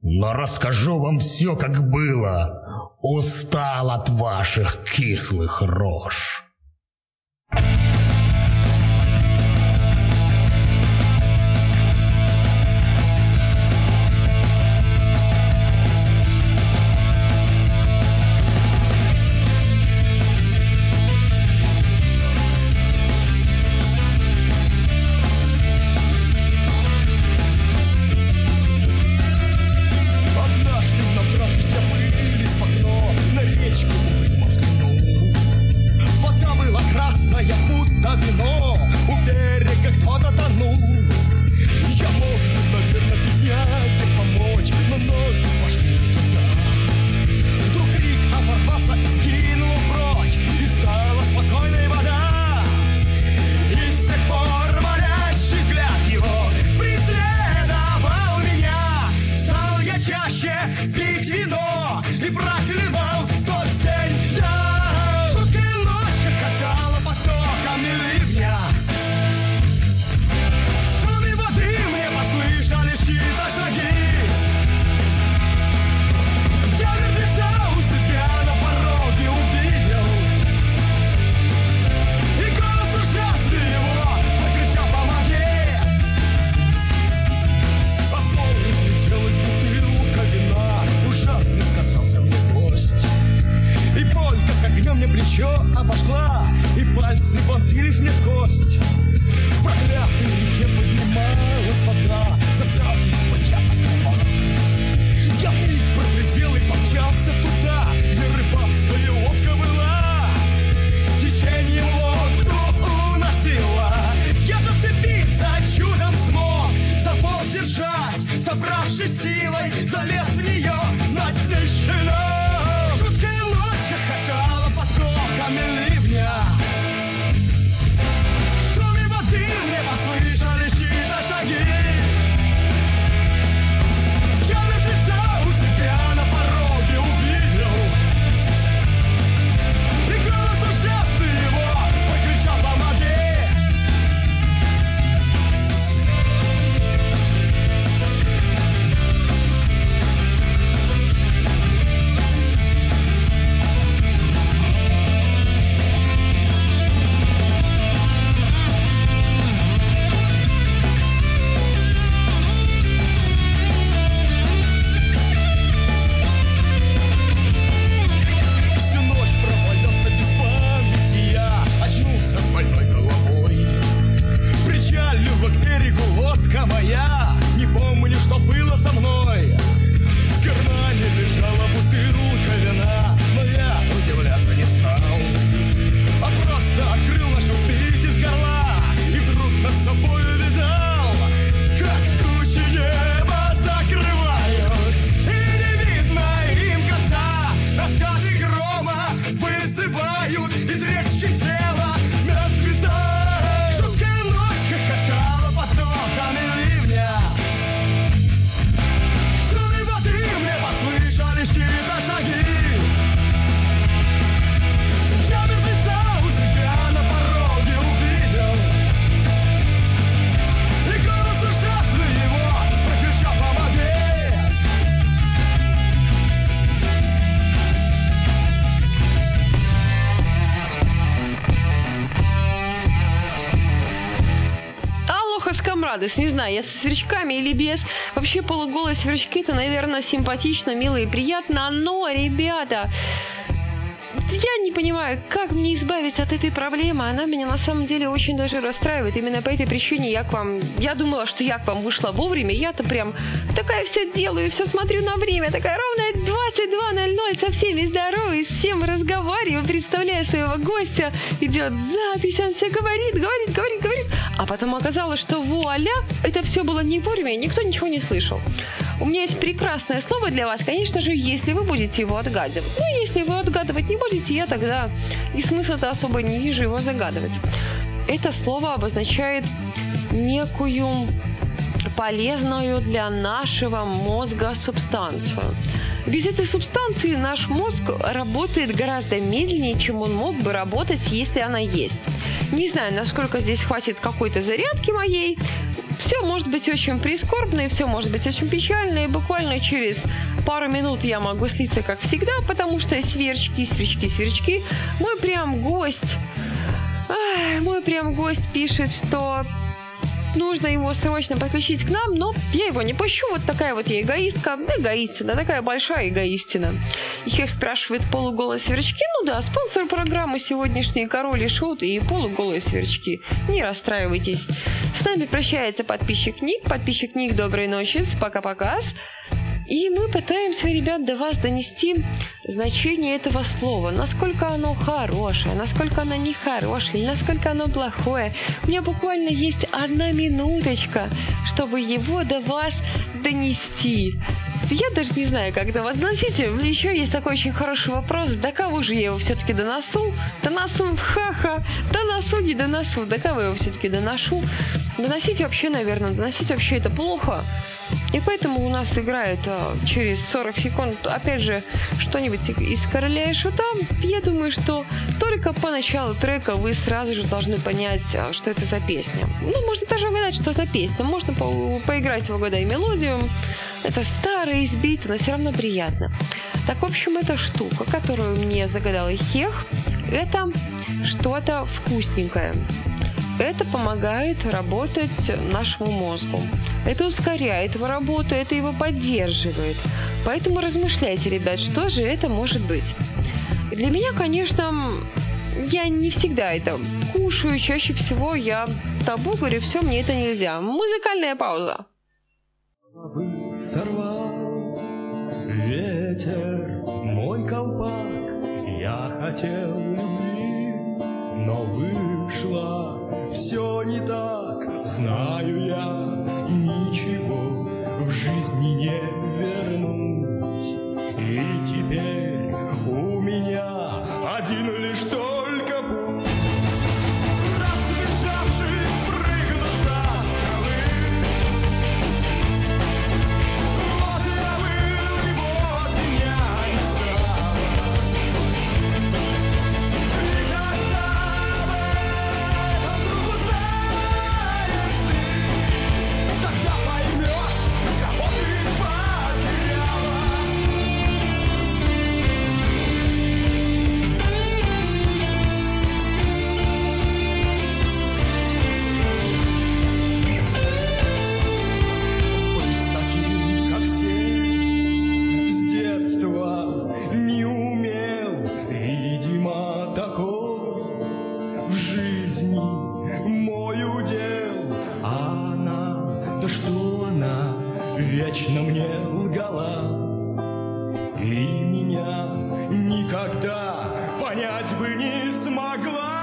Но расскажу вам все, как было. Устал от ваших кислых рож. you радость. Не знаю, я со сверчками или без. Вообще полуголые сверчки, это, наверное, симпатично, мило и приятно. Но, ребята, я не понимаю, как мне избавиться от этой проблемы. Она меня на самом деле очень даже расстраивает. Именно по этой причине я к вам... Я думала, что я к вам вышла вовремя. Я-то прям такая все делаю, все смотрю на время. Такая ровная 22.00, со всеми здороваюсь, с всем разговариваю, представляю своего гостя. Идет запись, он все говорит, говорит, говорит, говорит. А потом оказалось, что вуаля, это все было не вовремя, никто ничего не слышал. У меня есть прекрасное слово для вас, конечно же, если вы будете его отгадывать. Ну, если вы отгадывать не будете, я тогда и смысла-то особо не вижу его загадывать. Это слово обозначает некую полезную для нашего мозга субстанцию. Без этой субстанции наш мозг работает гораздо медленнее, чем он мог бы работать, если она есть. Не знаю, насколько здесь хватит какой-то зарядки моей. Все может быть очень прискорбно, и все может быть очень печально, и буквально через пару минут я могу слиться, как всегда, потому что сверчки, сверчки, сверчки. Мой прям гость, ах, мой прям гость пишет, что нужно его срочно подключить к нам, но я его не пущу. Вот такая вот я эгоистка, эгоистина, такая большая эгоистина. Их спрашивает полуголые сверчки. Ну да, спонсор программы сегодняшний Король и Шут и полуголые сверчки. Не расстраивайтесь. С нами прощается подписчик Ник. Подписчик Ник, доброй ночи. Пока-пока. И мы пытаемся, ребят, до вас донести значение этого слова. Насколько оно хорошее, насколько оно нехорошее, насколько оно плохое. У меня буквально есть одна минуточка, чтобы его до вас донести. Я даже не знаю, как до вас доносить. Еще есть такой очень хороший вопрос. До кого же я его все-таки доносу? Доносу, ха-ха. Доносу, не доносу. До кого я его все-таки доношу? Доносить вообще, наверное, доносить вообще это плохо. И поэтому у нас играет а, через 40 секунд, опять же, что-нибудь из «Короля и Шута». Я думаю, что только по началу трека вы сразу же должны понять, а, что это за песня. Ну, можно даже угадать, что за песня. Можно по поиграть в «Угадай мелодию». Это старый, избитый, но все равно приятно. Так, в общем, эта штука, которую мне загадал Хех, это что-то вкусненькое. Это помогает работать нашему мозгу. Это ускоряет его работу, это его поддерживает. Поэтому размышляйте, ребят, что же это может быть. Для меня, конечно, я не всегда это кушаю, чаще всего я табу говорю, все, мне это нельзя. Музыкальная пауза. Сорвал ветер мой колпак, я хотел любви, но вышло все не так, знаю я, ничего в жизни не вернуть. И теперь у меня один лишь только никогда понять бы не смогла.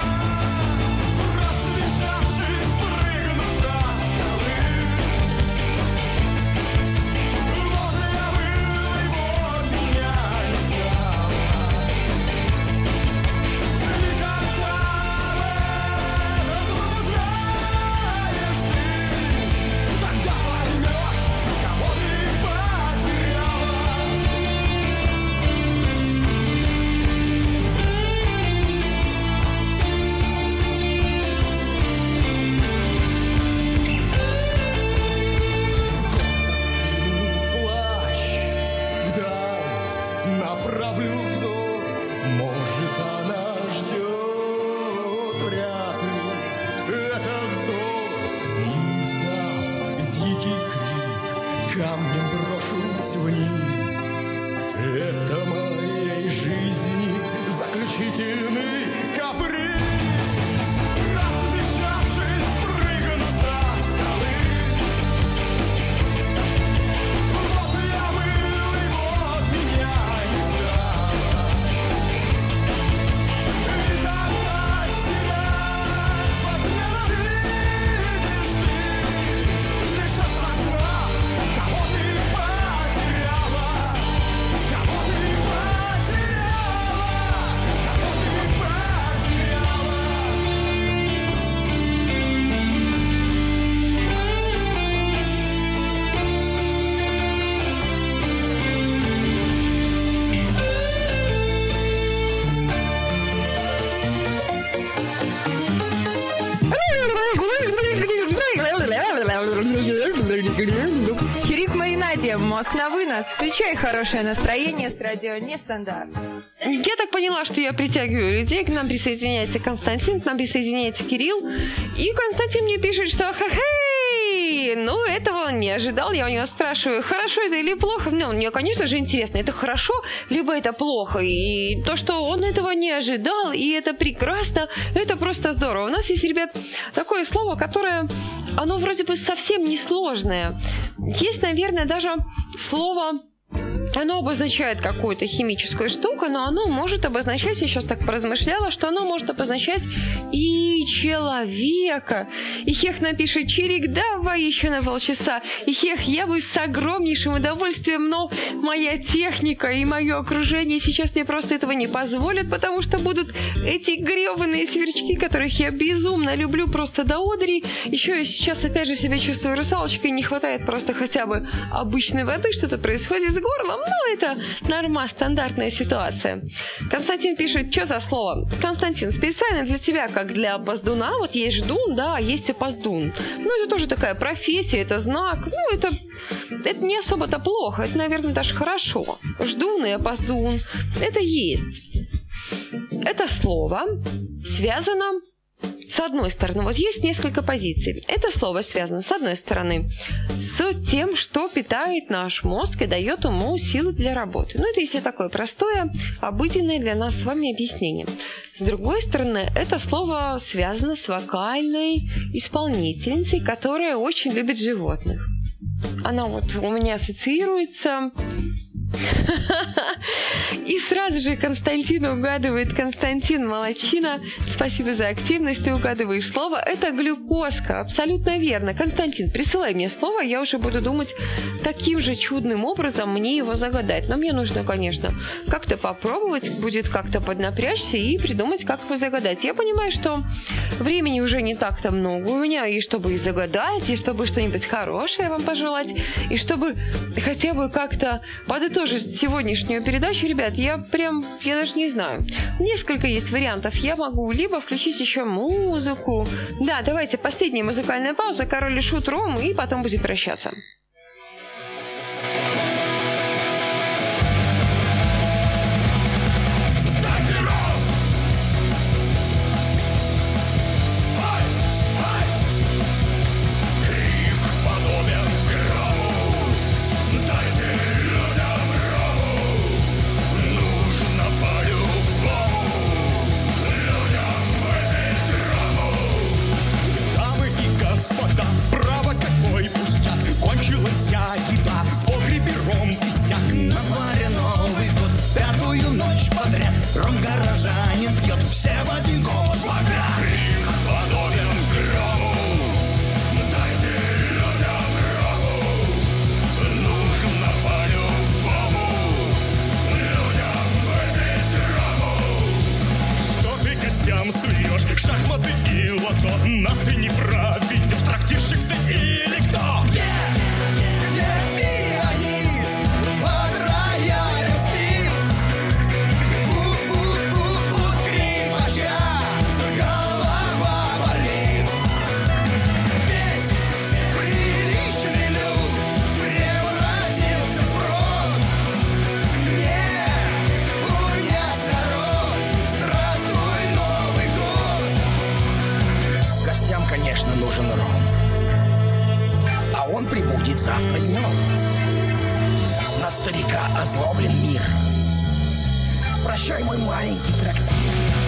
Чирик Маринаде, мозг на вынос. Включай хорошее настроение с радио Нестандарт. Я так поняла, что я притягиваю людей. К нам присоединяется Константин, к нам присоединяется Кирилл. И Константин мне пишет, что хе-хей, ну этого он не ожидал. Я у него спрашиваю, хорошо это или плохо? Ну, мне, конечно же, интересно, это хорошо, либо это плохо. И то, что он этого не ожидал, и это прекрасно, это просто здорово. У нас есть, ребят, такое слово, которое, оно вроде бы совсем не сложное. Есть, наверное, даже слово оно обозначает какую-то химическую штуку, но оно может обозначать, я сейчас так поразмышляла, что оно может обозначать и человека. И Хех напишет, Чирик, давай еще на полчаса. И Хех, я бы с огромнейшим удовольствием, но моя техника и мое окружение сейчас мне просто этого не позволят, потому что будут эти гребаные сверчки, которых я безумно люблю просто до одри. Еще я сейчас опять же себя чувствую русалочкой, не хватает просто хотя бы обычной воды, что-то происходит с горлом. Ну, это норма, стандартная ситуация. Константин пишет, что за слово? Константин, специально для тебя, как для поздуна, вот есть ждун, да, а есть и поздун. Ну, это тоже такая профессия, это знак. Ну, это, это не особо-то плохо, это, наверное, даже хорошо. Ждун и опоздун, это есть. Это слово связано с одной стороны, вот есть несколько позиций. Это слово связано, с одной стороны, с тем, что питает наш мозг и дает ему силы для работы. Ну, это если такое простое, обыденное для нас с вами объяснение. С другой стороны, это слово связано с вокальной исполнительницей, которая очень любит животных. Она вот у меня ассоциируется и сразу же Константин угадывает. Константин Молочина, спасибо за активность, ты угадываешь слово. Это глюкозка, абсолютно верно. Константин, присылай мне слово, я уже буду думать таким же чудным образом мне его загадать. Но мне нужно, конечно, как-то попробовать, будет как-то поднапрячься и придумать, как его загадать. Я понимаю, что времени уже не так-то много у меня, и чтобы и загадать, и чтобы что-нибудь хорошее вам пожелать, и чтобы хотя бы как-то подытожить сегодняшнюю передачу, ребят, я прям, я даже не знаю. Несколько есть вариантов. Я могу либо включить еще музыку. Да, давайте последняя музыкальная пауза, король и шут ром, и потом будем прощаться. Завтра днем. На старика озлоблен мир. Прощай, мой маленький трактир.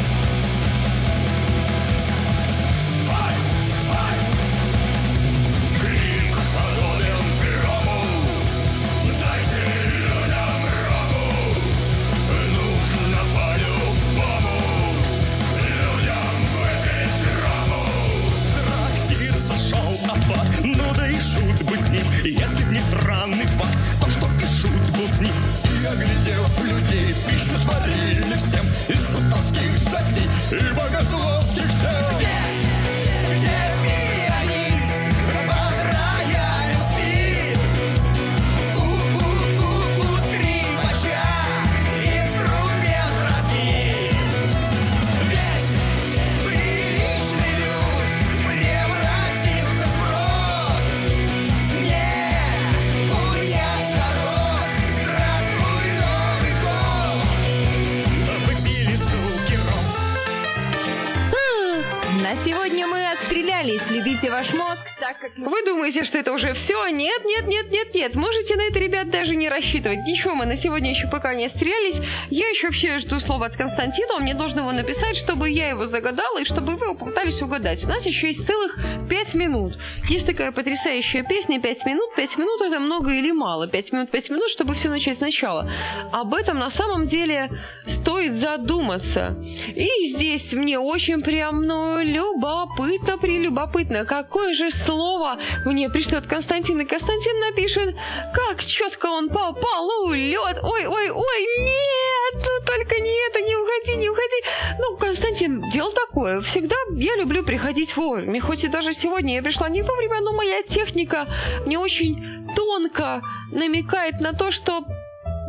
Что это уже все? Нет, нет, нет, нет, нет. Можете на это, ребят, даже не рассчитывать. Ничего, мы на сегодня еще пока не стрелялись. Я еще вообще жду слова от Константина. Он мне должен его написать, чтобы я его загадала и чтобы вы попытались угадать. У нас еще есть целых пять минут. Есть такая потрясающая песня «Пять минут». Пять минут это много или мало? Пять минут, пять минут, чтобы все начать сначала. Об этом на самом деле стоит задуматься. И здесь мне очень прям, ну, любопытно, прелюбопытно. Какое же слово мне пришлет Константин? И Константин напишет, как четко он по полу лед. Ой, ой, ой, нет, ну только не это, не уходи, не уходи. Ну, Константин, дело такое. Всегда я люблю приходить вовремя. Хоть и даже сегодня я пришла не вовремя, но моя техника мне очень тонко намекает на то, что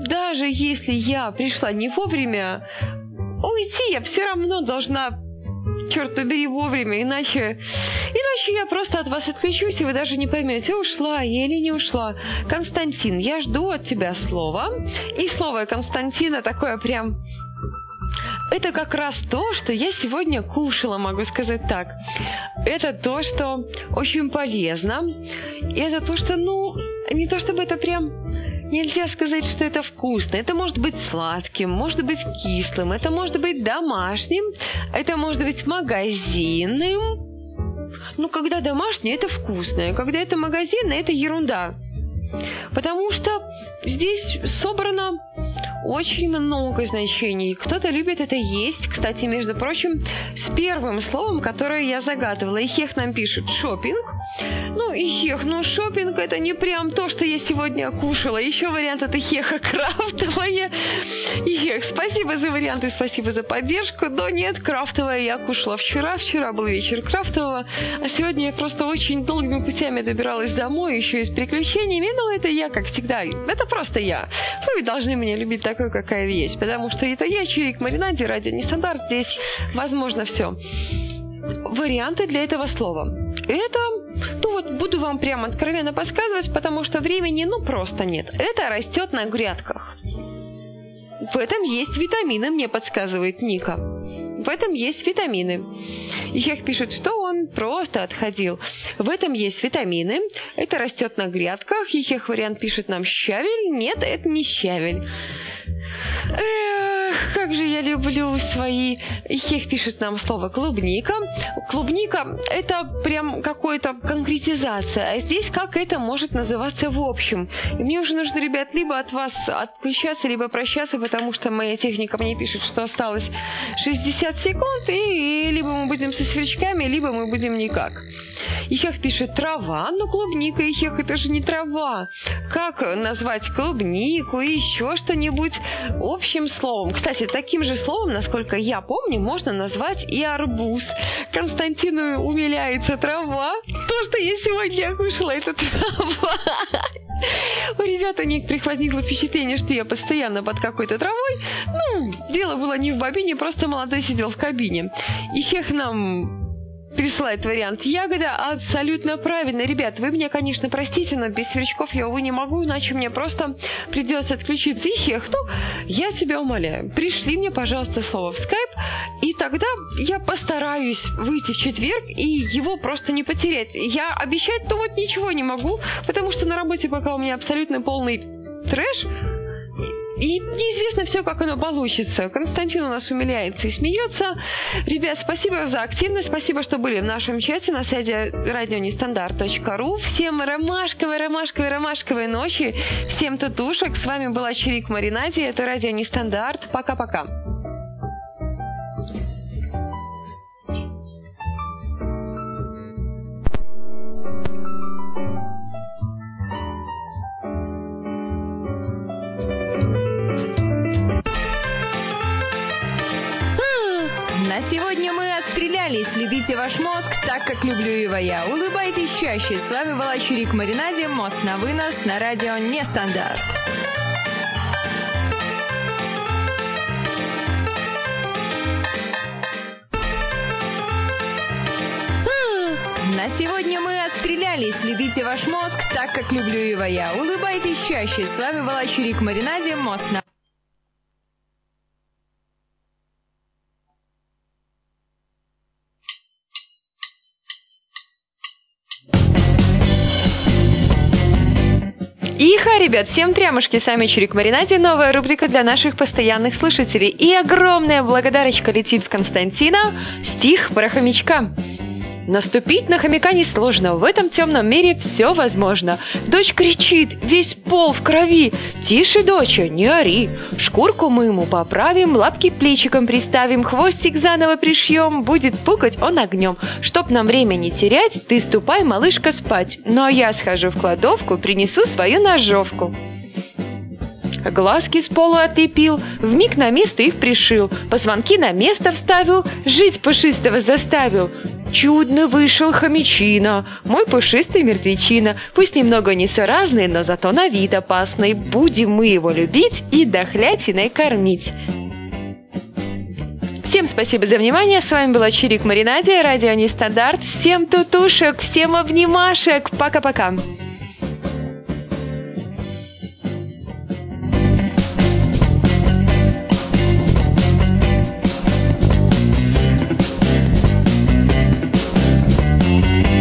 даже если я пришла не вовремя, уйти я все равно должна черт побери, вовремя, иначе... Иначе я просто от вас отключусь, и вы даже не поймете, ушла я или не ушла. Константин, я жду от тебя слова. И слово Константина такое прям... Это как раз то, что я сегодня кушала, могу сказать так. Это то, что очень полезно. И это то, что, ну, не то чтобы это прям Нельзя сказать, что это вкусно. Это может быть сладким, может быть кислым, это может быть домашним, это может быть магазинным. Ну, когда домашнее, это вкусное. Когда это магазинное, это ерунда. Потому что здесь собрано очень много значений. Кто-то любит это есть. Кстати, между прочим, с первым словом, которое я загадывала. Ихех нам пишет шопинг. Ну, ихех, ну шопинг это не прям то, что я сегодня кушала. Еще вариант это хеха крафтовая. Ихех, спасибо за варианты, спасибо за поддержку. Но нет, крафтовая я кушала вчера. Вчера был вечер крафтового. А сегодня я просто очень долгими путями добиралась домой, еще и с приключениями. Но это я, как всегда. Это просто я. Вы должны меня любить такой, какая есть. Потому что это я, Чирик Маринаде, радио нестандарт. Здесь возможно все. Варианты для этого слова. Это, ну вот буду вам прямо откровенно подсказывать, потому что времени ну просто нет. Это растет на грядках. В этом есть витамины, мне подсказывает Ника. В этом есть витамины. Ихех пишет, что он просто отходил. В этом есть витамины. Это растет на грядках. Ихех вариант пишет нам щавель. Нет, это не щавель. Эх, как же я люблю свои... Их пишет нам слово клубника. Клубника — это прям какая-то конкретизация. А здесь как это может называться в общем? И мне уже нужно, ребят, либо от вас отключаться, либо прощаться, потому что моя техника мне пишет, что осталось 60 секунд, и либо мы будем со сверчками, либо мы будем никак. Ихех пишет трава, но клубника, Ихех, это же не трава. Как назвать клубнику и еще что-нибудь общим словом? Кстати, таким же словом, насколько я помню, можно назвать и арбуз. Константину умиляется трава. То, что я сегодня кушала, это трава. У ребят у некоторых возникло впечатление, что я постоянно под какой-то травой. Ну, дело было не в бобине, просто молодой сидел в кабине. И хех нам присылает вариант ягода абсолютно правильно. Ребят, вы меня, конечно, простите, но без сверчков я, увы, не могу, иначе мне просто придется отключиться и хех. Ну, я тебя умоляю, пришли мне, пожалуйста, слово в скайп, и тогда я постараюсь выйти в четверг и его просто не потерять. Я обещать-то вот ничего не могу, потому что на работе пока у меня абсолютно полный трэш, и неизвестно все, как оно получится. Константин у нас умиляется и смеется. Ребят, спасибо за активность, спасибо, что были в нашем чате на сайте радионестандарт.ру. Всем ромашковой, ромашковой, ромашковой ночи. Всем татушек. С вами была Чирик Маринади. Это радио Нестандарт. Пока-пока. На сегодня мы отстрелялись. Любите ваш мозг так, как люблю его я. Улыбайтесь чаще. С вами была Чурик Маринаде. Мост на вынос на радио Нестандарт. На сегодня мы отстрелялись. Любите ваш мозг так, как люблю его я. Улыбайтесь чаще. С вами была Чурик Маринаде. Мост на ребят, всем прямушки, сами Чирик Маринаде, новая рубрика для наших постоянных слушателей. И огромная благодарочка летит в Константина, стих про хомячка. Наступить на хомяка несложно, в этом темном мире все возможно. Дочь кричит, весь пол в крови. Тише, доча, не ори. Шкурку мы ему поправим, лапки плечиком приставим, хвостик заново пришьем, будет пукать он огнем. Чтоб нам времени терять, ты ступай, малышка, спать. Ну а я схожу в кладовку, принесу свою ножовку. Глазки с пола отлепил, вмиг на место их пришил, позвонки на место вставил, жить пушистого заставил. Чудно вышел хомячина, мой пушистый мертвечина, пусть немного несуразный, но зато на вид опасный. Будем мы его любить и дохлятиной кормить. Всем спасибо за внимание. С вами была Чирик Маринаде, радио Нестандарт. Всем тутушек, всем обнимашек. Пока-пока.